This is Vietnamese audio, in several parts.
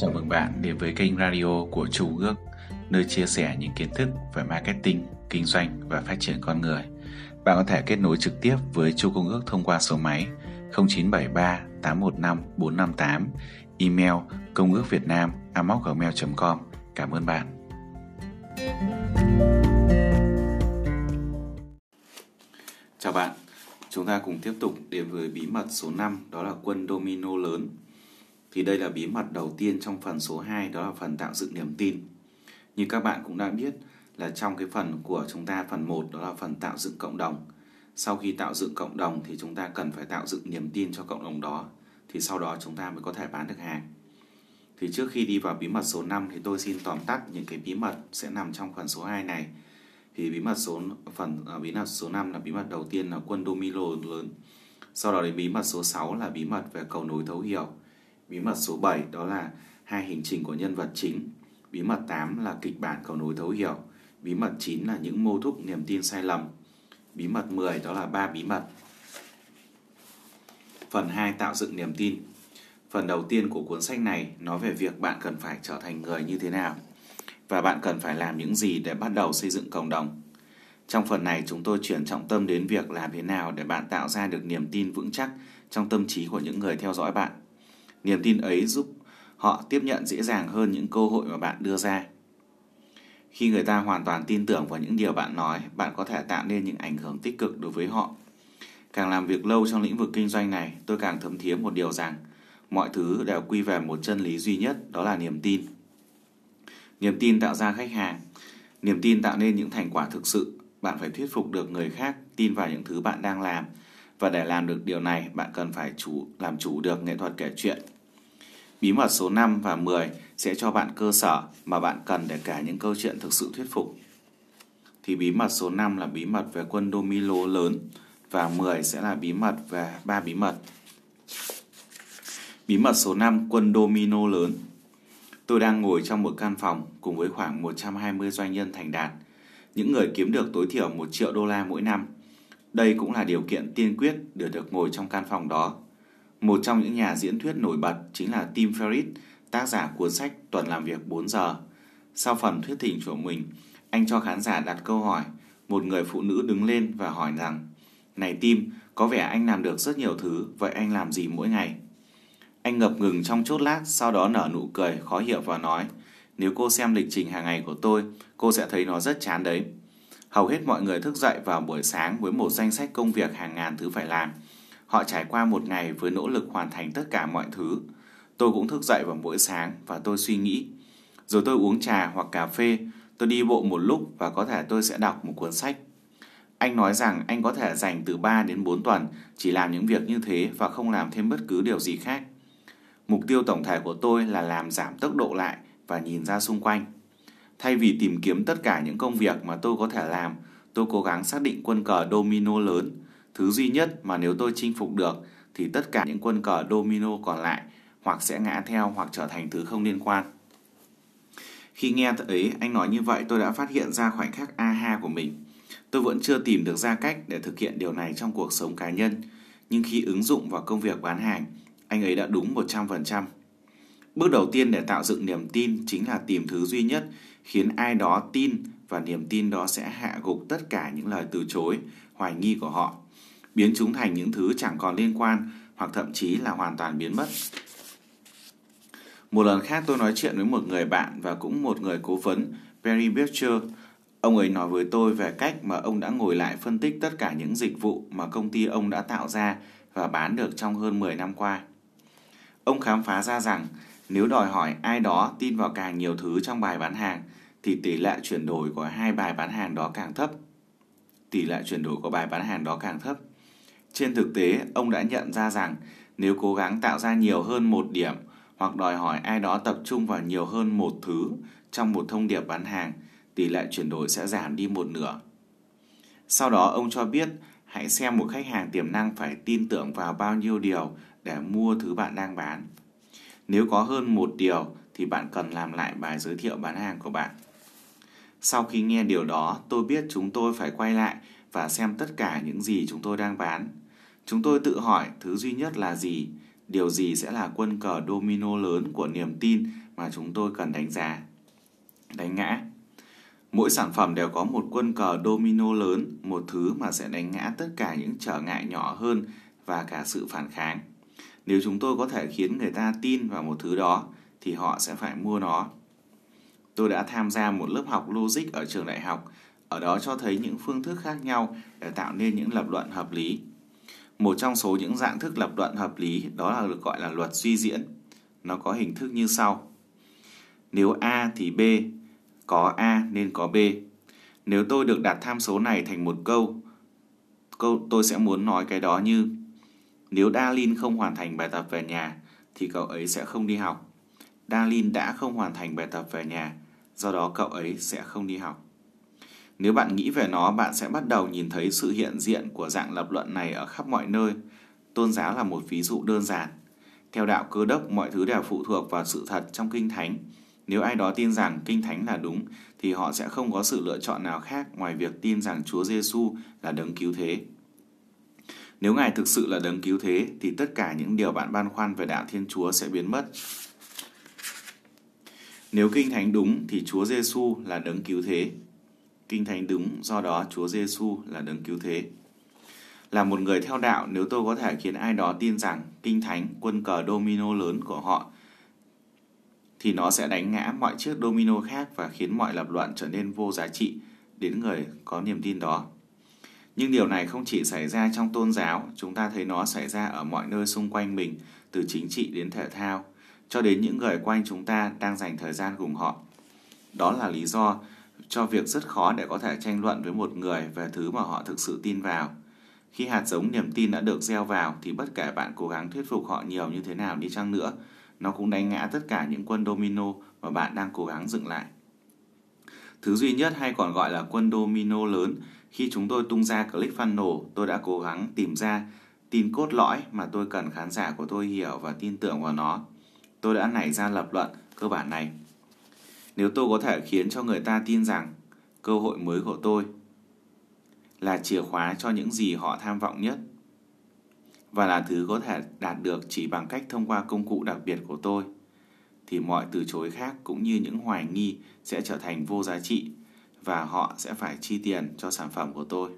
Chào mừng bạn đến với kênh radio của Chu Ước, nơi chia sẻ những kiến thức về marketing, kinh doanh và phát triển con người. Bạn có thể kết nối trực tiếp với Chu Công Ước thông qua số máy 0973 815 458, email công ước việt nam gmail.com. Cảm ơn bạn. Chào bạn, chúng ta cùng tiếp tục đến với bí mật số 5 đó là quân domino lớn thì đây là bí mật đầu tiên trong phần số 2 đó là phần tạo dựng niềm tin. Như các bạn cũng đã biết là trong cái phần của chúng ta, phần 1 đó là phần tạo dựng cộng đồng. Sau khi tạo dựng cộng đồng thì chúng ta cần phải tạo dựng niềm tin cho cộng đồng đó, thì sau đó chúng ta mới có thể bán được hàng. Thì trước khi đi vào bí mật số 5 thì tôi xin tóm tắt những cái bí mật sẽ nằm trong phần số 2 này. Thì bí mật số phần à, bí mật số 5 là bí mật đầu tiên là quân domino lớn. Sau đó đến bí mật số 6 là bí mật về cầu nối thấu hiểu Bí mật số 7 đó là hai hành trình của nhân vật chính. Bí mật 8 là kịch bản cầu nối thấu hiểu. Bí mật 9 là những mô thúc niềm tin sai lầm. Bí mật 10 đó là ba bí mật. Phần 2 tạo dựng niềm tin. Phần đầu tiên của cuốn sách này nói về việc bạn cần phải trở thành người như thế nào và bạn cần phải làm những gì để bắt đầu xây dựng cộng đồng. Trong phần này, chúng tôi chuyển trọng tâm đến việc làm thế nào để bạn tạo ra được niềm tin vững chắc trong tâm trí của những người theo dõi bạn. Niềm tin ấy giúp họ tiếp nhận dễ dàng hơn những cơ hội mà bạn đưa ra. Khi người ta hoàn toàn tin tưởng vào những điều bạn nói, bạn có thể tạo nên những ảnh hưởng tích cực đối với họ. Càng làm việc lâu trong lĩnh vực kinh doanh này, tôi càng thấm thía một điều rằng mọi thứ đều quy về một chân lý duy nhất, đó là niềm tin. Niềm tin tạo ra khách hàng, niềm tin tạo nên những thành quả thực sự. Bạn phải thuyết phục được người khác tin vào những thứ bạn đang làm và để làm được điều này, bạn cần phải chủ làm chủ được nghệ thuật kể chuyện. Bí mật số 5 và 10 sẽ cho bạn cơ sở mà bạn cần để kể những câu chuyện thực sự thuyết phục. Thì bí mật số 5 là bí mật về quân Domino lớn và 10 sẽ là bí mật về ba bí mật. Bí mật số 5 quân domino lớn. Tôi đang ngồi trong một căn phòng cùng với khoảng 120 doanh nhân thành đạt, những người kiếm được tối thiểu 1 triệu đô la mỗi năm – đây cũng là điều kiện tiên quyết để được ngồi trong căn phòng đó. Một trong những nhà diễn thuyết nổi bật chính là Tim Ferriss, tác giả cuốn sách Tuần làm việc 4 giờ. Sau phần thuyết trình của mình, anh cho khán giả đặt câu hỏi. Một người phụ nữ đứng lên và hỏi rằng Này Tim, có vẻ anh làm được rất nhiều thứ, vậy anh làm gì mỗi ngày? Anh ngập ngừng trong chốt lát, sau đó nở nụ cười khó hiểu và nói Nếu cô xem lịch trình hàng ngày của tôi, cô sẽ thấy nó rất chán đấy. Hầu hết mọi người thức dậy vào buổi sáng với một danh sách công việc hàng ngàn thứ phải làm. Họ trải qua một ngày với nỗ lực hoàn thành tất cả mọi thứ. Tôi cũng thức dậy vào mỗi sáng và tôi suy nghĩ. Rồi tôi uống trà hoặc cà phê, tôi đi bộ một lúc và có thể tôi sẽ đọc một cuốn sách. Anh nói rằng anh có thể dành từ 3 đến 4 tuần chỉ làm những việc như thế và không làm thêm bất cứ điều gì khác. Mục tiêu tổng thể của tôi là làm giảm tốc độ lại và nhìn ra xung quanh. Thay vì tìm kiếm tất cả những công việc mà tôi có thể làm, tôi cố gắng xác định quân cờ domino lớn. Thứ duy nhất mà nếu tôi chinh phục được thì tất cả những quân cờ domino còn lại hoặc sẽ ngã theo hoặc trở thành thứ không liên quan. Khi nghe ấy anh nói như vậy tôi đã phát hiện ra khoảnh khắc aha của mình. Tôi vẫn chưa tìm được ra cách để thực hiện điều này trong cuộc sống cá nhân, nhưng khi ứng dụng vào công việc bán hàng, anh ấy đã đúng 100%. Bước đầu tiên để tạo dựng niềm tin chính là tìm thứ duy nhất khiến ai đó tin và niềm tin đó sẽ hạ gục tất cả những lời từ chối, hoài nghi của họ, biến chúng thành những thứ chẳng còn liên quan hoặc thậm chí là hoàn toàn biến mất. Một lần khác tôi nói chuyện với một người bạn và cũng một người cố vấn, Perry Becher. Ông ấy nói với tôi về cách mà ông đã ngồi lại phân tích tất cả những dịch vụ mà công ty ông đã tạo ra và bán được trong hơn 10 năm qua. Ông khám phá ra rằng nếu đòi hỏi ai đó tin vào càng nhiều thứ trong bài bán hàng thì tỷ lệ chuyển đổi của hai bài bán hàng đó càng thấp. Tỷ lệ chuyển đổi của bài bán hàng đó càng thấp. Trên thực tế, ông đã nhận ra rằng nếu cố gắng tạo ra nhiều hơn một điểm hoặc đòi hỏi ai đó tập trung vào nhiều hơn một thứ trong một thông điệp bán hàng, tỷ lệ chuyển đổi sẽ giảm đi một nửa. Sau đó ông cho biết hãy xem một khách hàng tiềm năng phải tin tưởng vào bao nhiêu điều để mua thứ bạn đang bán. Nếu có hơn một điều thì bạn cần làm lại bài giới thiệu bán hàng của bạn. Sau khi nghe điều đó, tôi biết chúng tôi phải quay lại và xem tất cả những gì chúng tôi đang bán. Chúng tôi tự hỏi thứ duy nhất là gì, điều gì sẽ là quân cờ domino lớn của niềm tin mà chúng tôi cần đánh giá? Đánh ngã. Mỗi sản phẩm đều có một quân cờ domino lớn, một thứ mà sẽ đánh ngã tất cả những trở ngại nhỏ hơn và cả sự phản kháng. Nếu chúng tôi có thể khiến người ta tin vào một thứ đó, thì họ sẽ phải mua nó. Tôi đã tham gia một lớp học logic ở trường đại học, ở đó cho thấy những phương thức khác nhau để tạo nên những lập luận hợp lý. Một trong số những dạng thức lập luận hợp lý đó là được gọi là luật suy diễn. Nó có hình thức như sau. Nếu A thì B, có A nên có B. Nếu tôi được đặt tham số này thành một câu, câu tôi sẽ muốn nói cái đó như nếu Darlin không hoàn thành bài tập về nhà thì cậu ấy sẽ không đi học. Darlin đã không hoàn thành bài tập về nhà, do đó cậu ấy sẽ không đi học. Nếu bạn nghĩ về nó, bạn sẽ bắt đầu nhìn thấy sự hiện diện của dạng lập luận này ở khắp mọi nơi. Tôn giáo là một ví dụ đơn giản. Theo đạo cơ đốc, mọi thứ đều phụ thuộc vào sự thật trong Kinh Thánh. Nếu ai đó tin rằng Kinh Thánh là đúng, thì họ sẽ không có sự lựa chọn nào khác ngoài việc tin rằng Chúa Giêsu là đấng cứu thế. Nếu Ngài thực sự là đấng cứu thế, thì tất cả những điều bạn băn khoăn về đạo Thiên Chúa sẽ biến mất. Nếu Kinh Thánh đúng, thì Chúa Giêsu là đấng cứu thế. Kinh Thánh đúng, do đó Chúa Giêsu là đấng cứu thế. Là một người theo đạo, nếu tôi có thể khiến ai đó tin rằng Kinh Thánh, quân cờ domino lớn của họ, thì nó sẽ đánh ngã mọi chiếc domino khác và khiến mọi lập luận trở nên vô giá trị đến người có niềm tin đó. Nhưng điều này không chỉ xảy ra trong tôn giáo, chúng ta thấy nó xảy ra ở mọi nơi xung quanh mình, từ chính trị đến thể thao, cho đến những người quanh chúng ta đang dành thời gian cùng họ. Đó là lý do cho việc rất khó để có thể tranh luận với một người về thứ mà họ thực sự tin vào. Khi hạt giống niềm tin đã được gieo vào thì bất kể bạn cố gắng thuyết phục họ nhiều như thế nào đi chăng nữa, nó cũng đánh ngã tất cả những quân domino mà bạn đang cố gắng dựng lại. Thứ duy nhất hay còn gọi là quân domino lớn, khi chúng tôi tung ra ClickFunnels, tôi đã cố gắng tìm ra tin cốt lõi mà tôi cần khán giả của tôi hiểu và tin tưởng vào nó. Tôi đã nảy ra lập luận cơ bản này. Nếu tôi có thể khiến cho người ta tin rằng cơ hội mới của tôi là chìa khóa cho những gì họ tham vọng nhất và là thứ có thể đạt được chỉ bằng cách thông qua công cụ đặc biệt của tôi thì mọi từ chối khác cũng như những hoài nghi sẽ trở thành vô giá trị và họ sẽ phải chi tiền cho sản phẩm của tôi.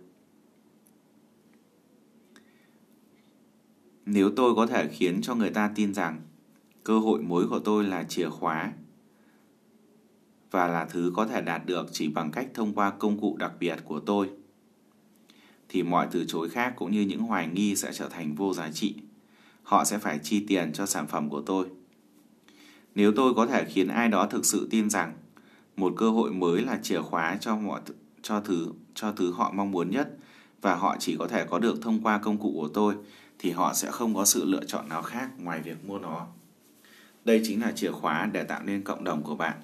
Nếu tôi có thể khiến cho người ta tin rằng cơ hội mới của tôi là chìa khóa và là thứ có thể đạt được chỉ bằng cách thông qua công cụ đặc biệt của tôi, thì mọi từ chối khác cũng như những hoài nghi sẽ trở thành vô giá trị. Họ sẽ phải chi tiền cho sản phẩm của tôi. Nếu tôi có thể khiến ai đó thực sự tin rằng một cơ hội mới là chìa khóa cho mọi cho thứ cho thứ họ mong muốn nhất và họ chỉ có thể có được thông qua công cụ của tôi thì họ sẽ không có sự lựa chọn nào khác ngoài việc mua nó. Đây chính là chìa khóa để tạo nên cộng đồng của bạn,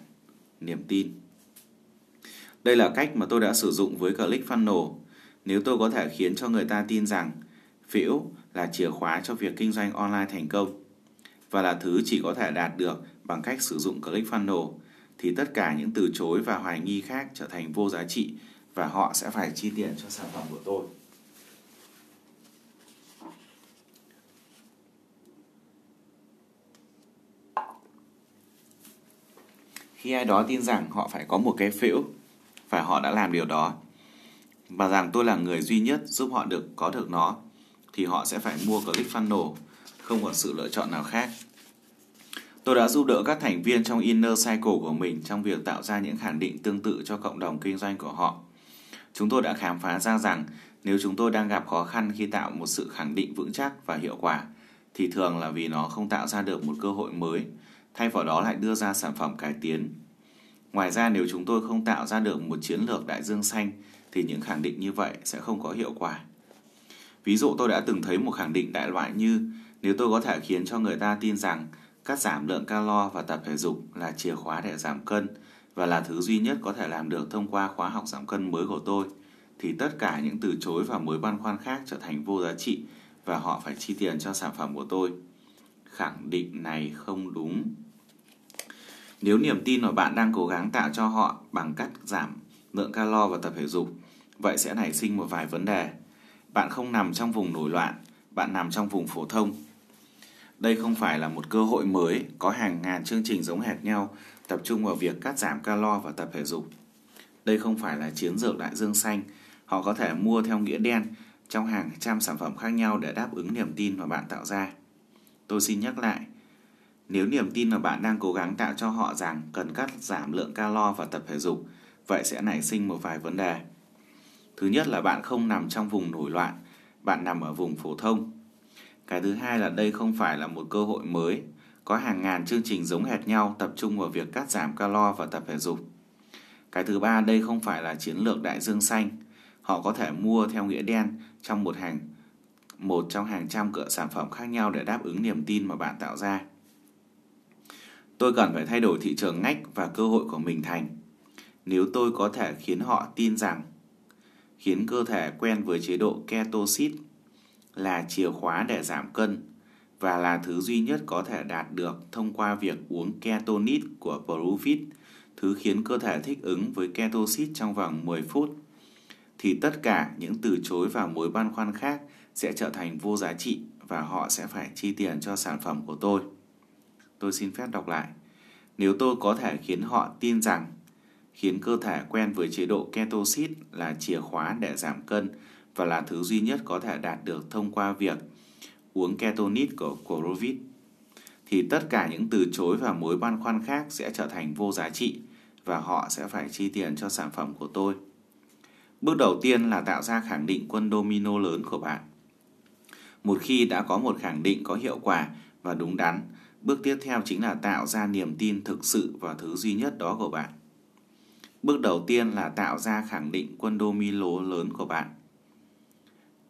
niềm tin. Đây là cách mà tôi đã sử dụng với ClickFunnels nếu tôi có thể khiến cho người ta tin rằng phiếu là chìa khóa cho việc kinh doanh online thành công và là thứ chỉ có thể đạt được bằng cách sử dụng ClickFunnels thì tất cả những từ chối và hoài nghi khác trở thành vô giá trị và họ sẽ phải chi tiền cho sản phẩm của tôi. Khi ai đó tin rằng họ phải có một cái phễu và họ đã làm điều đó và rằng tôi là người duy nhất giúp họ được có được nó thì họ sẽ phải mua ClickFunnels, không còn sự lựa chọn nào khác. Tôi đã giúp đỡ các thành viên trong Inner Cycle của mình trong việc tạo ra những khẳng định tương tự cho cộng đồng kinh doanh của họ. Chúng tôi đã khám phá ra rằng nếu chúng tôi đang gặp khó khăn khi tạo một sự khẳng định vững chắc và hiệu quả, thì thường là vì nó không tạo ra được một cơ hội mới, thay vào đó lại đưa ra sản phẩm cải tiến. Ngoài ra nếu chúng tôi không tạo ra được một chiến lược đại dương xanh, thì những khẳng định như vậy sẽ không có hiệu quả. Ví dụ tôi đã từng thấy một khẳng định đại loại như nếu tôi có thể khiến cho người ta tin rằng cắt giảm lượng calo và tập thể dục là chìa khóa để giảm cân và là thứ duy nhất có thể làm được thông qua khóa học giảm cân mới của tôi thì tất cả những từ chối và mối băn khoăn khác trở thành vô giá trị và họ phải chi tiền cho sản phẩm của tôi. Khẳng định này không đúng. Nếu niềm tin mà bạn đang cố gắng tạo cho họ bằng cách giảm lượng calo và tập thể dục, vậy sẽ nảy sinh một vài vấn đề. Bạn không nằm trong vùng nổi loạn, bạn nằm trong vùng phổ thông đây không phải là một cơ hội mới, có hàng ngàn chương trình giống hệt nhau, tập trung vào việc cắt giảm calo và tập thể dục. Đây không phải là chiến dược đại dương xanh, họ có thể mua theo nghĩa đen trong hàng trăm sản phẩm khác nhau để đáp ứng niềm tin mà bạn tạo ra. Tôi xin nhắc lại, nếu niềm tin mà bạn đang cố gắng tạo cho họ rằng cần cắt giảm lượng calo và tập thể dục, vậy sẽ nảy sinh một vài vấn đề. Thứ nhất là bạn không nằm trong vùng nổi loạn, bạn nằm ở vùng phổ thông. Cái thứ hai là đây không phải là một cơ hội mới, có hàng ngàn chương trình giống hệt nhau tập trung vào việc cắt giảm calo và tập thể dục. Cái thứ ba, đây không phải là chiến lược đại dương xanh. Họ có thể mua theo nghĩa đen trong một hàng một trong hàng trăm cửa sản phẩm khác nhau để đáp ứng niềm tin mà bạn tạo ra. Tôi cần phải thay đổi thị trường ngách và cơ hội của mình thành. Nếu tôi có thể khiến họ tin rằng khiến cơ thể quen với chế độ ketosis là chìa khóa để giảm cân và là thứ duy nhất có thể đạt được thông qua việc uống ketonit của Profit, thứ khiến cơ thể thích ứng với ketosis trong vòng 10 phút, thì tất cả những từ chối và mối băn khoăn khác sẽ trở thành vô giá trị và họ sẽ phải chi tiền cho sản phẩm của tôi. Tôi xin phép đọc lại. Nếu tôi có thể khiến họ tin rằng khiến cơ thể quen với chế độ ketosis là chìa khóa để giảm cân và là thứ duy nhất có thể đạt được thông qua việc uống ketonit của Corovit, thì tất cả những từ chối và mối băn khoăn khác sẽ trở thành vô giá trị và họ sẽ phải chi tiền cho sản phẩm của tôi. Bước đầu tiên là tạo ra khẳng định quân domino lớn của bạn. Một khi đã có một khẳng định có hiệu quả và đúng đắn, bước tiếp theo chính là tạo ra niềm tin thực sự vào thứ duy nhất đó của bạn. Bước đầu tiên là tạo ra khẳng định quân domino lớn của bạn.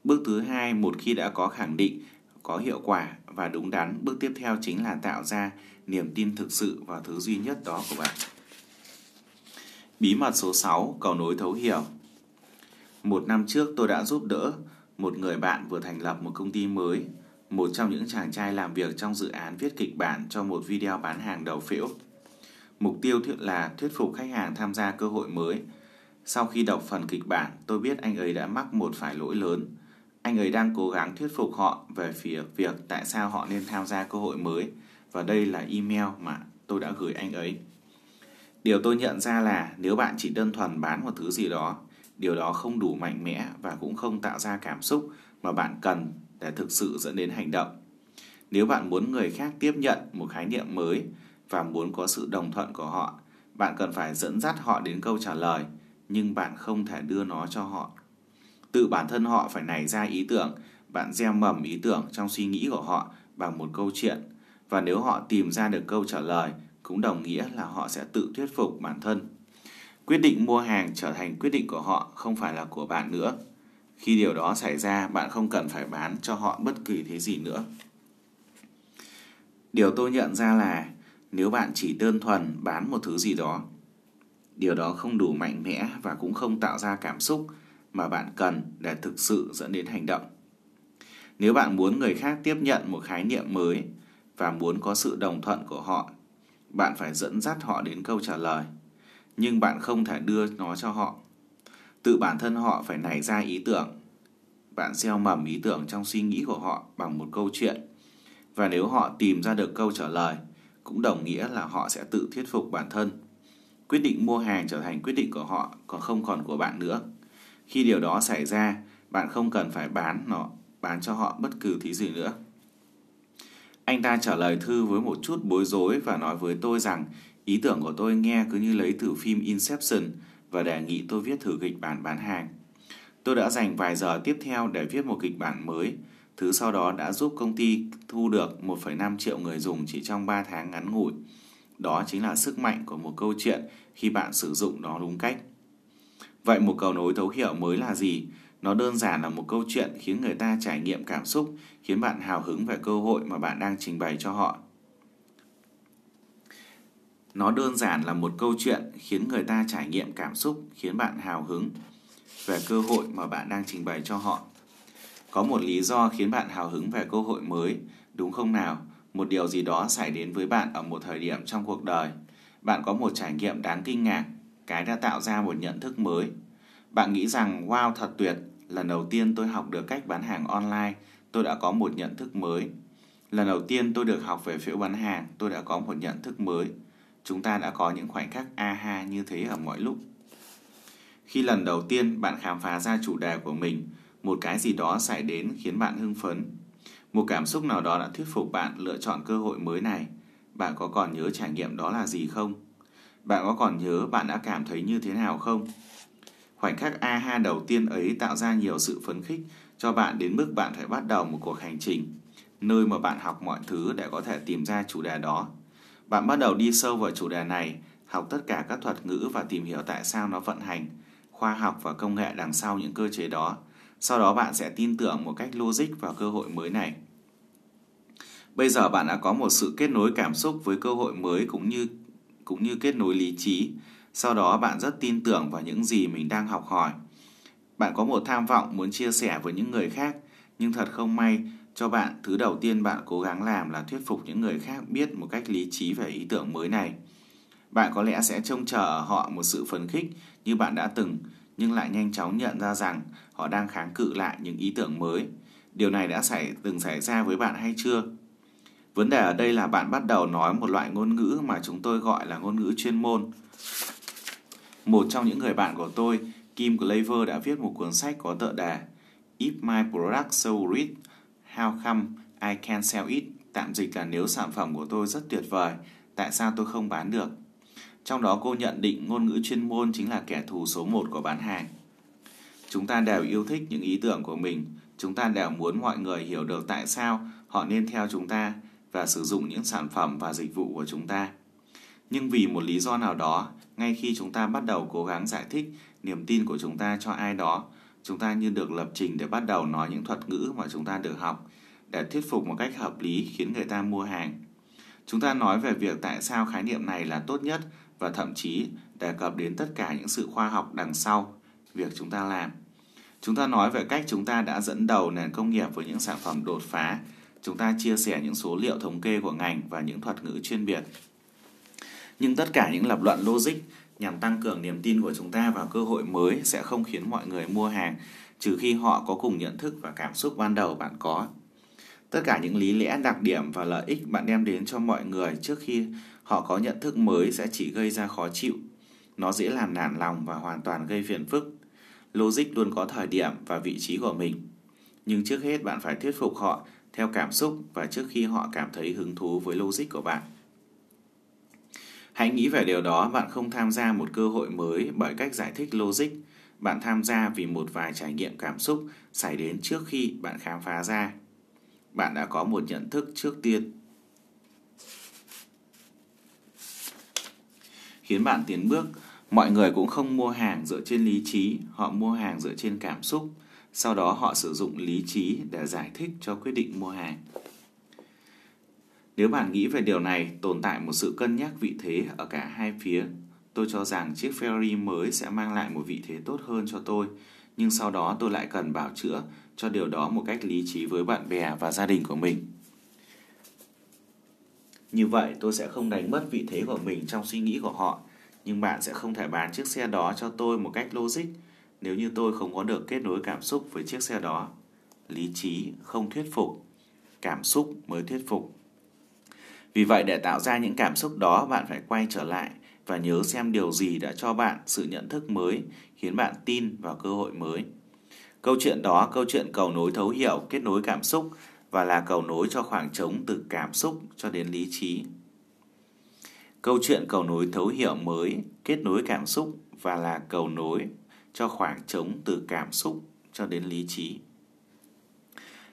Bước thứ hai, một khi đã có khẳng định có hiệu quả và đúng đắn, bước tiếp theo chính là tạo ra niềm tin thực sự vào thứ duy nhất đó của bạn. Bí mật số 6, cầu nối thấu hiểu. Một năm trước tôi đã giúp đỡ một người bạn vừa thành lập một công ty mới, một trong những chàng trai làm việc trong dự án viết kịch bản cho một video bán hàng đầu phễu. Mục tiêu là thuyết phục khách hàng tham gia cơ hội mới. Sau khi đọc phần kịch bản, tôi biết anh ấy đã mắc một phải lỗi lớn. Anh ấy đang cố gắng thuyết phục họ về phía việc tại sao họ nên tham gia cơ hội mới và đây là email mà tôi đã gửi anh ấy. Điều tôi nhận ra là nếu bạn chỉ đơn thuần bán một thứ gì đó, điều đó không đủ mạnh mẽ và cũng không tạo ra cảm xúc mà bạn cần để thực sự dẫn đến hành động. Nếu bạn muốn người khác tiếp nhận một khái niệm mới và muốn có sự đồng thuận của họ, bạn cần phải dẫn dắt họ đến câu trả lời, nhưng bạn không thể đưa nó cho họ. Tự bản thân họ phải nảy ra ý tưởng, bạn gieo mầm ý tưởng trong suy nghĩ của họ bằng một câu chuyện. Và nếu họ tìm ra được câu trả lời, cũng đồng nghĩa là họ sẽ tự thuyết phục bản thân. Quyết định mua hàng trở thành quyết định của họ, không phải là của bạn nữa. Khi điều đó xảy ra, bạn không cần phải bán cho họ bất kỳ thế gì nữa. Điều tôi nhận ra là nếu bạn chỉ đơn thuần bán một thứ gì đó, điều đó không đủ mạnh mẽ và cũng không tạo ra cảm xúc mà bạn cần để thực sự dẫn đến hành động. Nếu bạn muốn người khác tiếp nhận một khái niệm mới và muốn có sự đồng thuận của họ, bạn phải dẫn dắt họ đến câu trả lời, nhưng bạn không thể đưa nó cho họ. Tự bản thân họ phải nảy ra ý tưởng. Bạn gieo mầm ý tưởng trong suy nghĩ của họ bằng một câu chuyện. Và nếu họ tìm ra được câu trả lời, cũng đồng nghĩa là họ sẽ tự thuyết phục bản thân. Quyết định mua hàng trở thành quyết định của họ, còn không còn của bạn nữa. Khi điều đó xảy ra, bạn không cần phải bán nó, bán cho họ bất cứ thứ gì nữa. Anh ta trả lời thư với một chút bối rối và nói với tôi rằng ý tưởng của tôi nghe cứ như lấy từ phim Inception và đề nghị tôi viết thử kịch bản bán hàng. Tôi đã dành vài giờ tiếp theo để viết một kịch bản mới, thứ sau đó đã giúp công ty thu được 1,5 triệu người dùng chỉ trong 3 tháng ngắn ngủi. Đó chính là sức mạnh của một câu chuyện khi bạn sử dụng nó đúng cách. Vậy một cầu nối thấu hiểu mới là gì? Nó đơn giản là một câu chuyện khiến người ta trải nghiệm cảm xúc, khiến bạn hào hứng về cơ hội mà bạn đang trình bày cho họ. Nó đơn giản là một câu chuyện khiến người ta trải nghiệm cảm xúc, khiến bạn hào hứng về cơ hội mà bạn đang trình bày cho họ. Có một lý do khiến bạn hào hứng về cơ hội mới, đúng không nào? Một điều gì đó xảy đến với bạn ở một thời điểm trong cuộc đời. Bạn có một trải nghiệm đáng kinh ngạc, cái đã tạo ra một nhận thức mới. Bạn nghĩ rằng wow thật tuyệt, lần đầu tiên tôi học được cách bán hàng online, tôi đã có một nhận thức mới. Lần đầu tiên tôi được học về phiếu bán hàng, tôi đã có một nhận thức mới. Chúng ta đã có những khoảnh khắc aha như thế ở mọi lúc. Khi lần đầu tiên bạn khám phá ra chủ đề của mình, một cái gì đó xảy đến khiến bạn hưng phấn. Một cảm xúc nào đó đã thuyết phục bạn lựa chọn cơ hội mới này. Bạn có còn nhớ trải nghiệm đó là gì không? Bạn có còn nhớ bạn đã cảm thấy như thế nào không? Khoảnh khắc aha đầu tiên ấy tạo ra nhiều sự phấn khích cho bạn đến mức bạn phải bắt đầu một cuộc hành trình, nơi mà bạn học mọi thứ để có thể tìm ra chủ đề đó. Bạn bắt đầu đi sâu vào chủ đề này, học tất cả các thuật ngữ và tìm hiểu tại sao nó vận hành, khoa học và công nghệ đằng sau những cơ chế đó. Sau đó bạn sẽ tin tưởng một cách logic vào cơ hội mới này. Bây giờ bạn đã có một sự kết nối cảm xúc với cơ hội mới cũng như cũng như kết nối lý trí. Sau đó bạn rất tin tưởng vào những gì mình đang học hỏi. Bạn có một tham vọng muốn chia sẻ với những người khác, nhưng thật không may cho bạn, thứ đầu tiên bạn cố gắng làm là thuyết phục những người khác biết một cách lý trí về ý tưởng mới này. Bạn có lẽ sẽ trông chờ ở họ một sự phấn khích như bạn đã từng, nhưng lại nhanh chóng nhận ra rằng họ đang kháng cự lại những ý tưởng mới. Điều này đã xảy từng xảy ra với bạn hay chưa? Vấn đề ở đây là bạn bắt đầu nói một loại ngôn ngữ mà chúng tôi gọi là ngôn ngữ chuyên môn. Một trong những người bạn của tôi, Kim Claver đã viết một cuốn sách có tựa đề If my product so great, how come I can sell it? Tạm dịch là nếu sản phẩm của tôi rất tuyệt vời, tại sao tôi không bán được? Trong đó cô nhận định ngôn ngữ chuyên môn chính là kẻ thù số một của bán hàng. Chúng ta đều yêu thích những ý tưởng của mình, chúng ta đều muốn mọi người hiểu được tại sao họ nên theo chúng ta và sử dụng những sản phẩm và dịch vụ của chúng ta. Nhưng vì một lý do nào đó, ngay khi chúng ta bắt đầu cố gắng giải thích niềm tin của chúng ta cho ai đó, chúng ta như được lập trình để bắt đầu nói những thuật ngữ mà chúng ta được học để thuyết phục một cách hợp lý khiến người ta mua hàng. Chúng ta nói về việc tại sao khái niệm này là tốt nhất và thậm chí đề cập đến tất cả những sự khoa học đằng sau việc chúng ta làm. Chúng ta nói về cách chúng ta đã dẫn đầu nền công nghiệp với những sản phẩm đột phá. Chúng ta chia sẻ những số liệu thống kê của ngành và những thuật ngữ chuyên biệt. Nhưng tất cả những lập luận logic nhằm tăng cường niềm tin của chúng ta vào cơ hội mới sẽ không khiến mọi người mua hàng trừ khi họ có cùng nhận thức và cảm xúc ban đầu bạn có. Tất cả những lý lẽ, đặc điểm và lợi ích bạn đem đến cho mọi người trước khi họ có nhận thức mới sẽ chỉ gây ra khó chịu. Nó dễ làm nản lòng và hoàn toàn gây phiền phức. Logic luôn có thời điểm và vị trí của mình. Nhưng trước hết bạn phải thuyết phục họ theo cảm xúc và trước khi họ cảm thấy hứng thú với logic của bạn. Hãy nghĩ về điều đó, bạn không tham gia một cơ hội mới bởi cách giải thích logic. Bạn tham gia vì một vài trải nghiệm cảm xúc xảy đến trước khi bạn khám phá ra. Bạn đã có một nhận thức trước tiên. Khiến bạn tiến bước, mọi người cũng không mua hàng dựa trên lý trí, họ mua hàng dựa trên cảm xúc. Sau đó họ sử dụng lý trí để giải thích cho quyết định mua hàng. Nếu bạn nghĩ về điều này, tồn tại một sự cân nhắc vị thế ở cả hai phía. Tôi cho rằng chiếc Ferrari mới sẽ mang lại một vị thế tốt hơn cho tôi, nhưng sau đó tôi lại cần bảo chữa cho điều đó một cách lý trí với bạn bè và gia đình của mình. Như vậy tôi sẽ không đánh mất vị thế của mình trong suy nghĩ của họ, nhưng bạn sẽ không thể bán chiếc xe đó cho tôi một cách logic nếu như tôi không có được kết nối cảm xúc với chiếc xe đó. Lý trí không thuyết phục, cảm xúc mới thuyết phục. Vì vậy để tạo ra những cảm xúc đó bạn phải quay trở lại và nhớ xem điều gì đã cho bạn sự nhận thức mới khiến bạn tin vào cơ hội mới. Câu chuyện đó, câu chuyện cầu nối thấu hiểu, kết nối cảm xúc và là cầu nối cho khoảng trống từ cảm xúc cho đến lý trí. Câu chuyện cầu nối thấu hiểu mới, kết nối cảm xúc và là cầu nối cho khoảng trống từ cảm xúc cho đến lý trí.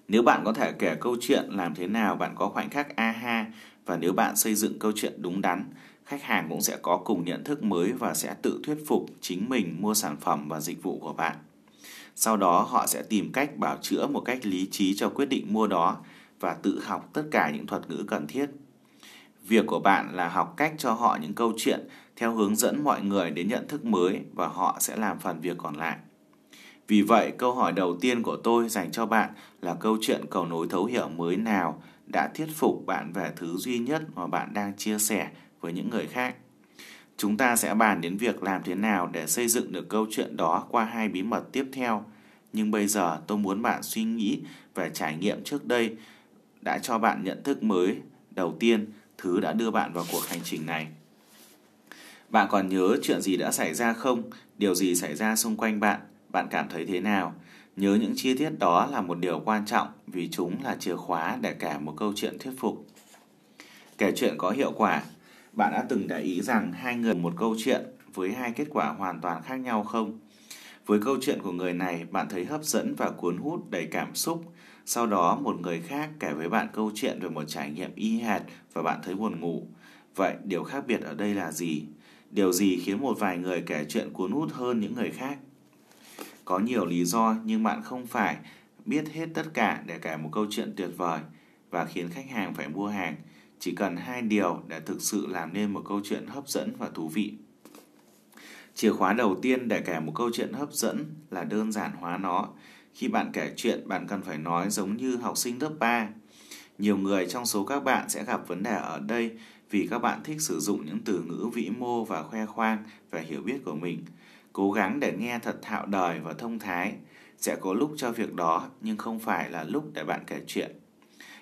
Nếu bạn có thể kể câu chuyện làm thế nào bạn có khoảnh khắc aha và nếu bạn xây dựng câu chuyện đúng đắn, khách hàng cũng sẽ có cùng nhận thức mới và sẽ tự thuyết phục chính mình mua sản phẩm và dịch vụ của bạn. Sau đó họ sẽ tìm cách bảo chữa một cách lý trí cho quyết định mua đó và tự học tất cả những thuật ngữ cần thiết. Việc của bạn là học cách cho họ những câu chuyện theo hướng dẫn mọi người đến nhận thức mới và họ sẽ làm phần việc còn lại. Vì vậy, câu hỏi đầu tiên của tôi dành cho bạn là câu chuyện cầu nối thấu hiểu mới nào đã thuyết phục bạn về thứ duy nhất mà bạn đang chia sẻ với những người khác. Chúng ta sẽ bàn đến việc làm thế nào để xây dựng được câu chuyện đó qua hai bí mật tiếp theo. Nhưng bây giờ tôi muốn bạn suy nghĩ về trải nghiệm trước đây đã cho bạn nhận thức mới đầu tiên, thứ đã đưa bạn vào cuộc hành trình này. Bạn còn nhớ chuyện gì đã xảy ra không? Điều gì xảy ra xung quanh bạn? Bạn cảm thấy thế nào? Nhớ những chi tiết đó là một điều quan trọng vì chúng là chìa khóa để kể một câu chuyện thuyết phục. Kể chuyện có hiệu quả. Bạn đã từng để ý rằng hai người một câu chuyện với hai kết quả hoàn toàn khác nhau không? Với câu chuyện của người này, bạn thấy hấp dẫn và cuốn hút đầy cảm xúc. Sau đó, một người khác kể với bạn câu chuyện về một trải nghiệm y hệt và bạn thấy buồn ngủ. Vậy, điều khác biệt ở đây là gì? Điều gì khiến một vài người kể chuyện cuốn hút hơn những người khác? Có nhiều lý do nhưng bạn không phải biết hết tất cả để kể một câu chuyện tuyệt vời và khiến khách hàng phải mua hàng. Chỉ cần hai điều để thực sự làm nên một câu chuyện hấp dẫn và thú vị. Chìa khóa đầu tiên để kể một câu chuyện hấp dẫn là đơn giản hóa nó. Khi bạn kể chuyện, bạn cần phải nói giống như học sinh lớp 3. Nhiều người trong số các bạn sẽ gặp vấn đề ở đây vì các bạn thích sử dụng những từ ngữ vĩ mô và khoe khoang về hiểu biết của mình. Cố gắng để nghe thật thạo đời và thông thái. Sẽ có lúc cho việc đó, nhưng không phải là lúc để bạn kể chuyện.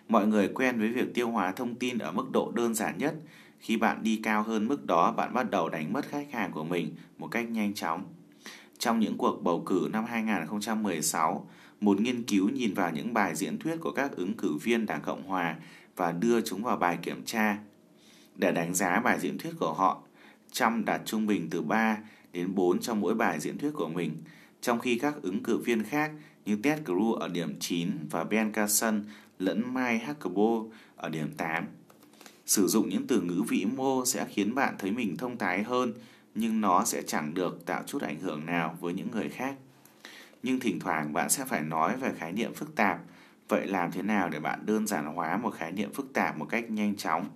Mọi người quen với việc tiêu hóa thông tin ở mức độ đơn giản nhất. Khi bạn đi cao hơn mức đó, bạn bắt đầu đánh mất khách hàng của mình một cách nhanh chóng. Trong những cuộc bầu cử năm 2016, một nghiên cứu nhìn vào những bài diễn thuyết của các ứng cử viên Đảng Cộng Hòa và đưa chúng vào bài kiểm tra. Để đánh giá bài diễn thuyết của họ, Trump đạt trung bình từ 3 đến 4 trong mỗi bài diễn thuyết của mình, trong khi các ứng cử viên khác như Ted Cruz ở điểm 9 và Ben Carson lẫn Mike Huckabee ở điểm 8. Sử dụng những từ ngữ vĩ mô sẽ khiến bạn thấy mình thông thái hơn, nhưng nó sẽ chẳng được tạo chút ảnh hưởng nào với những người khác. Nhưng thỉnh thoảng bạn sẽ phải nói về khái niệm phức tạp. Vậy làm thế nào để bạn đơn giản hóa một khái niệm phức tạp một cách nhanh chóng?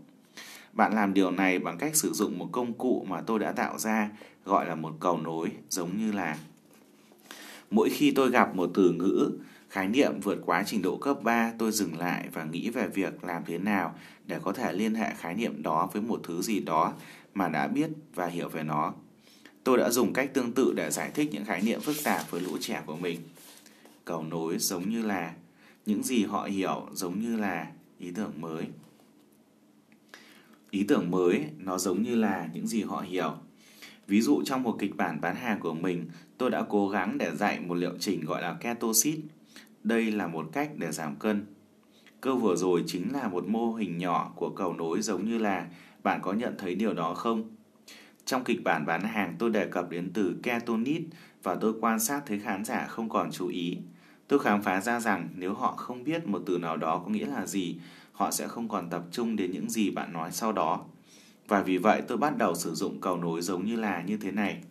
Bạn làm điều này bằng cách sử dụng một công cụ mà tôi đã tạo ra, gọi là một cầu nối, giống như là mỗi khi tôi gặp một từ ngữ, khái niệm vượt quá trình độ cấp 3 tôi dừng lại và nghĩ về việc làm thế nào để có thể liên hệ khái niệm đó với một thứ gì đó mà đã biết và hiểu về nó. Tôi đã dùng cách tương tự để giải thích những khái niệm phức tạp với lũ trẻ của mình. Cầu nối giống như là, những gì họ hiểu giống như là ý tưởng mới. Ý tưởng mới nó giống như là những gì họ hiểu. Ví dụ trong một kịch bản bán hàng của mình, tôi đã cố gắng để dạy một liệu trình gọi là ketosis. Đây là một cách để giảm cân. Câu vừa rồi chính là một mô hình nhỏ của cầu nối giống như là bạn có nhận thấy điều đó không? Trong kịch bản bán hàng tôi đề cập đến từ ketonis và tôi quan sát thấy khán giả không còn chú ý. Tôi khám phá ra rằng nếu họ không biết một từ nào đó có nghĩa là gì, họ sẽ không còn tập trung đến những gì bạn nói sau đó. Và vì vậy tôi bắt đầu sử dụng cầu nối giống như là như thế này.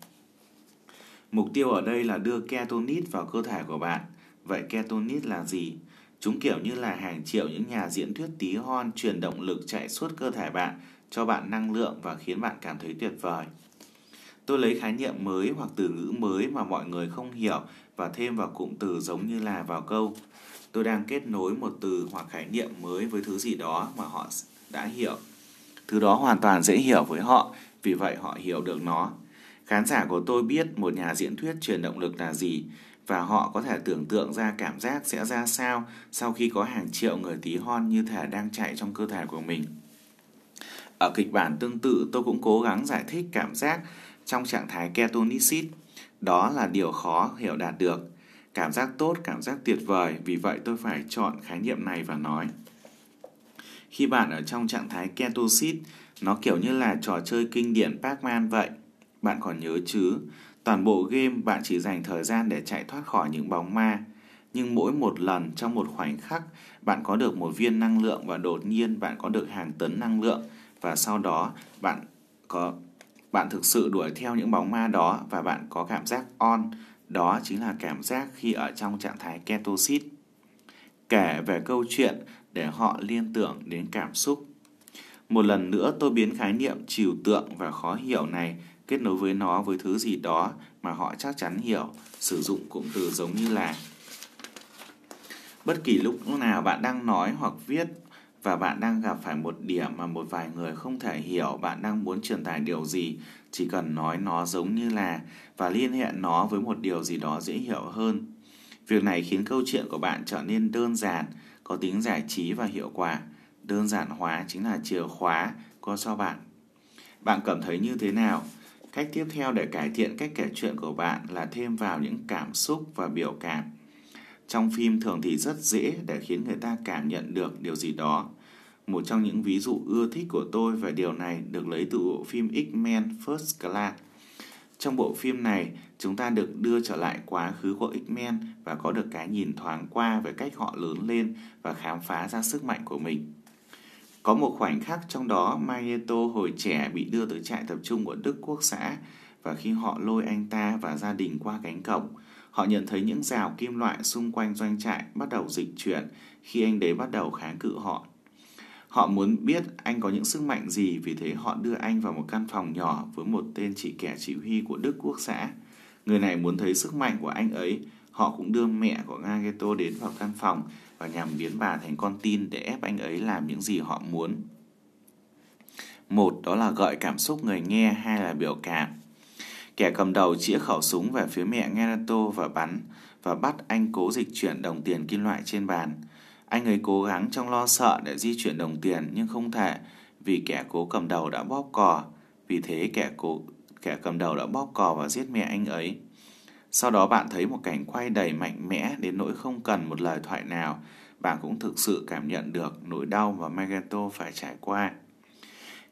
Mục tiêu ở đây là đưa ketonit vào cơ thể của bạn. Vậy ketonit là gì? Chúng kiểu như là hàng triệu những nhà diễn thuyết tí hon truyền động lực chạy suốt cơ thể bạn, cho bạn năng lượng và khiến bạn cảm thấy tuyệt vời. Tôi lấy khái niệm mới hoặc từ ngữ mới mà mọi người không hiểu và thêm vào cụm từ giống như là vào câu. Tôi đang kết nối một từ hoặc khái niệm mới với thứ gì đó mà họ đã hiểu. Thứ đó hoàn toàn dễ hiểu với họ, vì vậy họ hiểu được nó. Khán giả của tôi biết một nhà diễn thuyết truyền động lực là gì và họ có thể tưởng tượng ra cảm giác sẽ ra sao sau khi có hàng triệu người tí hon như thể đang chạy trong cơ thể của mình. Ở kịch bản tương tự, tôi cũng cố gắng giải thích cảm giác trong trạng thái ketonicid. Đó là điều khó hiểu đạt được. Cảm giác tốt, cảm giác tuyệt vời, vì vậy tôi phải chọn khái niệm này và nói. Khi bạn ở trong trạng thái ketosis, nó kiểu như là trò chơi kinh điển Pac-Man vậy. Bạn còn nhớ chứ, toàn bộ game bạn chỉ dành thời gian để chạy thoát khỏi những bóng ma. Nhưng mỗi một lần trong một khoảnh khắc, bạn có được một viên năng lượng và đột nhiên bạn có được hàng tấn năng lượng và sau đó bạn có bạn thực sự đuổi theo những bóng ma đó và bạn có cảm giác on, đó chính là cảm giác khi ở trong trạng thái ketosis. Kể về câu chuyện để họ liên tưởng đến cảm xúc. Một lần nữa tôi biến khái niệm trừu tượng và khó hiểu này kết nối với nó với thứ gì đó mà họ chắc chắn hiểu, sử dụng cụm từ giống như là Bất kỳ lúc nào bạn đang nói hoặc viết và bạn đang gặp phải một điểm mà một vài người không thể hiểu bạn đang muốn truyền tải điều gì, chỉ cần nói nó giống như là và liên hệ nó với một điều gì đó dễ hiểu hơn. Việc này khiến câu chuyện của bạn trở nên đơn giản, có tính giải trí và hiệu quả. Đơn giản hóa chính là chìa khóa có cho bạn. Bạn cảm thấy như thế nào? Cách tiếp theo để cải thiện cách kể chuyện của bạn là thêm vào những cảm xúc và biểu cảm. Trong phim thường thì rất dễ để khiến người ta cảm nhận được điều gì đó. Một trong những ví dụ ưa thích của tôi về điều này được lấy từ bộ phim X-Men First Class. Trong bộ phim này, chúng ta được đưa trở lại quá khứ của X-Men và có được cái nhìn thoáng qua về cách họ lớn lên và khám phá ra sức mạnh của mình. Có một khoảnh khắc trong đó Magneto hồi trẻ bị đưa tới trại tập trung của Đức Quốc xã và khi họ lôi anh ta và gia đình qua cánh cổng, họ nhận thấy những rào kim loại xung quanh doanh trại bắt đầu dịch chuyển khi anh đấy bắt đầu kháng cự họ. Họ muốn biết anh có những sức mạnh gì, vì thế họ đưa anh vào một căn phòng nhỏ với một tên chỉ kẻ chỉ huy của Đức Quốc xã. Người này muốn thấy sức mạnh của anh ấy. Họ cũng đưa mẹ của Magneto đến vào căn phòng và nhằm biến bà thành con tin để ép anh ấy làm những gì họ muốn. Một, đó là gợi cảm xúc người nghe, hai là biểu cảm. Kẻ cầm đầu chĩa khẩu súng về phía mẹ Magneto và bắn và bắt anh cố dịch chuyển đồng tiền kim loại trên bàn. Anh ấy cố gắng trong lo sợ để di chuyển đồng tiền nhưng không thể vì kẻ cố cầm đầu đã bóp cò. Vì thế kẻ cố kẻ cầm đầu đã bóp cò và giết mẹ anh ấy. Sau đó bạn thấy một cảnh quay đầy mạnh mẽ đến nỗi không cần một lời thoại nào. Bạn cũng thực sự cảm nhận được nỗi đau mà Magneto phải trải qua.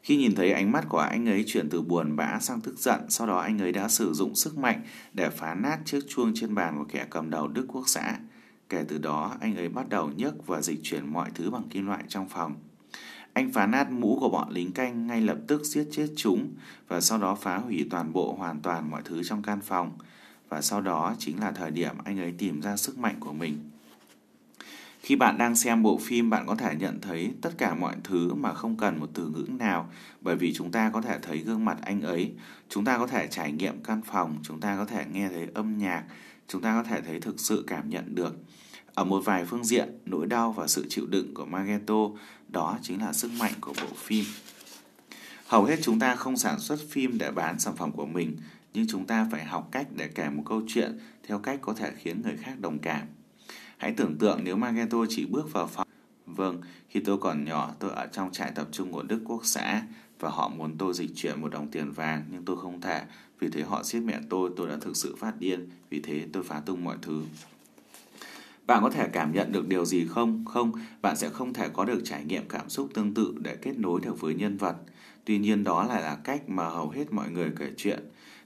Khi nhìn thấy ánh mắt của anh ấy chuyển từ buồn bã sang tức giận, sau đó anh ấy đã sử dụng sức mạnh để phá nát chiếc chuông trên bàn của kẻ cầm đầu Đức Quốc xã. Kể từ đó, anh ấy bắt đầu nhấc và dịch chuyển mọi thứ bằng kim loại trong phòng. Anh phá nát mũ của bọn lính canh ngay lập tức giết chết chúng và sau đó phá hủy toàn bộ hoàn toàn mọi thứ trong căn phòng. Và sau đó chính là thời điểm anh ấy tìm ra sức mạnh của mình. Khi bạn đang xem bộ phim, bạn có thể nhận thấy tất cả mọi thứ mà không cần một từ ngữ nào, bởi vì chúng ta có thể thấy gương mặt anh ấy, chúng ta có thể trải nghiệm căn phòng, chúng ta có thể nghe thấy âm nhạc, chúng ta có thể thấy thực sự cảm nhận được. Ở một vài phương diện, nỗi đau và sự chịu đựng của Magneto, đó chính là sức mạnh của bộ phim. Hầu hết chúng ta không sản xuất phim để bán sản phẩm của mình, nhưng chúng ta phải học cách để kể một câu chuyện theo cách có thể khiến người khác đồng cảm. Hãy tưởng tượng nếu Magneto chỉ bước vào phòng. Vâng, khi tôi còn nhỏ, tôi ở trong trại tập trung của Đức Quốc xã và họ muốn tôi dịch chuyển một đồng tiền vàng nhưng tôi không thể. Vì thế họ giết mẹ tôi, tôi đã thực sự phát điên. Vì thế tôi phá tung mọi thứ. Bạn có thể cảm nhận được điều gì không? Không, bạn sẽ không thể có được trải nghiệm cảm xúc tương tự để kết nối được với nhân vật. Tuy nhiên đó lại là cách mà hầu hết mọi người kể chuyện.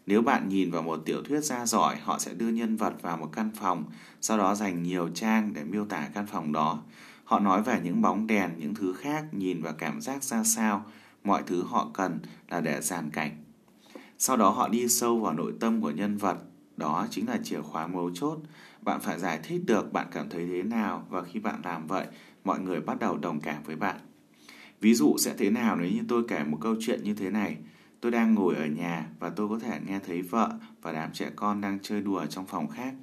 Nếu bạn nhìn vào một tiểu thuyết ra giỏi, họ sẽ đưa nhân vật vào một căn phòng, sau đó dành nhiều trang để miêu tả căn phòng đó. Họ nói về những bóng đèn, những thứ khác, nhìn và cảm giác ra sao. Mọi thứ họ cần là để giàn cảnh. Sau đó họ đi sâu vào nội tâm của nhân vật. Đó chính là chìa khóa mấu chốt. Bạn phải giải thích được bạn cảm thấy thế nào và khi bạn làm vậy, mọi người bắt đầu đồng cảm với bạn. Ví dụ sẽ thế nào nếu như tôi kể một câu chuyện như thế này. Tôi đang ngồi ở nhà và tôi có thể nghe thấy vợ và đám trẻ con đang chơi đùa trong phòng khác.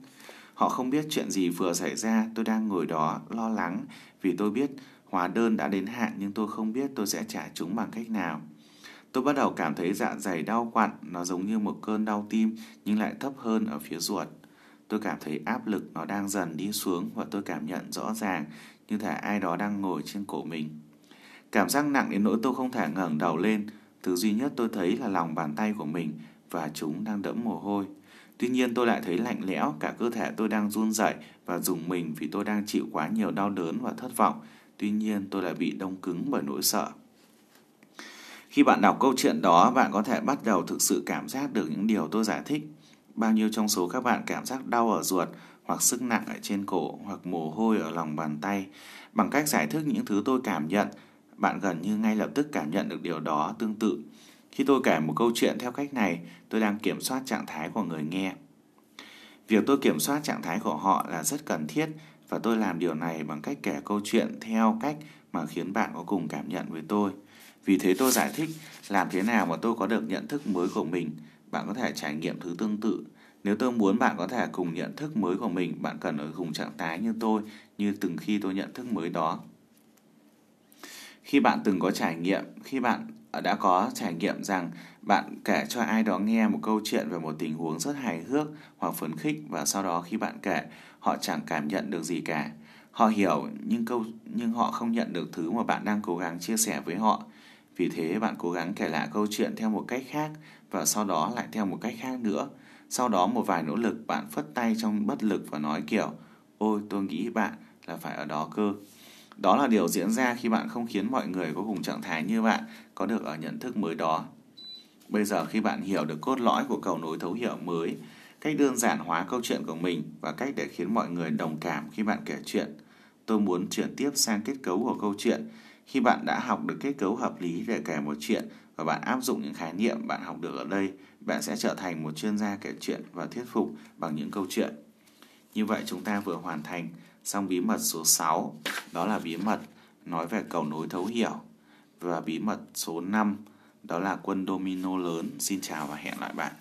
Họ không biết chuyện gì vừa xảy ra, tôi đang ngồi đó lo lắng vì tôi biết hóa đơn đã đến hạn nhưng tôi không biết tôi sẽ trả chúng bằng cách nào. Tôi bắt đầu cảm thấy dạ dày đau quặn, nó giống như một cơn đau tim nhưng lại thấp hơn ở phía ruột. Tôi cảm thấy áp lực nó đang dần đi xuống và tôi cảm nhận rõ ràng như thể ai đó đang ngồi trên cổ mình. Cảm giác nặng đến nỗi tôi không thể ngẩng đầu lên, thứ duy nhất tôi thấy là lòng bàn tay của mình và chúng đang đẫm mồ hôi. Tuy nhiên tôi lại thấy lạnh lẽo, cả cơ thể tôi đang run rẩy và dùng mình vì tôi đang chịu quá nhiều đau đớn và thất vọng. Tuy nhiên tôi lại bị đông cứng bởi nỗi sợ. Khi bạn đọc câu chuyện đó, bạn có thể bắt đầu thực sự cảm giác được những điều tôi giải thích. Bao nhiêu trong số các bạn cảm giác đau ở ruột, hoặc sức nặng ở trên cổ, hoặc mồ hôi ở lòng bàn tay. Bằng cách giải thích những thứ tôi cảm nhận, bạn gần như ngay lập tức cảm nhận được điều đó tương tự. Khi tôi kể một câu chuyện theo cách này, tôi đang kiểm soát trạng thái của người nghe. Việc tôi kiểm soát trạng thái của họ là rất cần thiết và tôi làm điều này bằng cách kể câu chuyện theo cách mà khiến bạn có cùng cảm nhận với tôi. Vì thế tôi giải thích làm thế nào mà tôi có được nhận thức mới của mình. Bạn có thể trải nghiệm thứ tương tự. Nếu tôi muốn bạn có thể cùng nhận thức mới của mình, bạn cần ở cùng trạng thái như tôi, như từng khi tôi nhận thức mới đó. Khi bạn từng có trải nghiệm, khi bạn đã có trải nghiệm rằng bạn kể cho ai đó nghe một câu chuyện về một tình huống rất hài hước hoặc phấn khích và sau đó khi bạn kể, họ chẳng cảm nhận được gì cả. Họ hiểu nhưng câu nhưng họ không nhận được thứ mà bạn đang cố gắng chia sẻ với họ. Vì thế bạn cố gắng kể lại câu chuyện theo một cách khác và sau đó lại theo một cách khác nữa. Sau đó một vài nỗ lực bạn phất tay trong bất lực và nói kiểu Ôi tôi nghĩ bạn là phải ở đó cơ. Đó là điều diễn ra khi bạn không khiến mọi người có cùng trạng thái như bạn có được ở nhận thức mới đó. Bây giờ khi bạn hiểu được cốt lõi của cầu nối thấu hiểu mới, cách đơn giản hóa câu chuyện của mình và cách để khiến mọi người đồng cảm khi bạn kể chuyện, tôi muốn chuyển tiếp sang kết cấu của câu chuyện. Khi bạn đã học được kết cấu hợp lý để kể một chuyện và bạn áp dụng những khái niệm bạn học được ở đây, bạn sẽ trở thành một chuyên gia kể chuyện và thuyết phục bằng những câu chuyện. Như vậy chúng ta vừa hoàn thành xong bí mật số 6, đó là bí mật nói về cầu nối thấu hiểu. Và bí mật số 5, đó là quân domino lớn. Xin chào và hẹn lại bạn.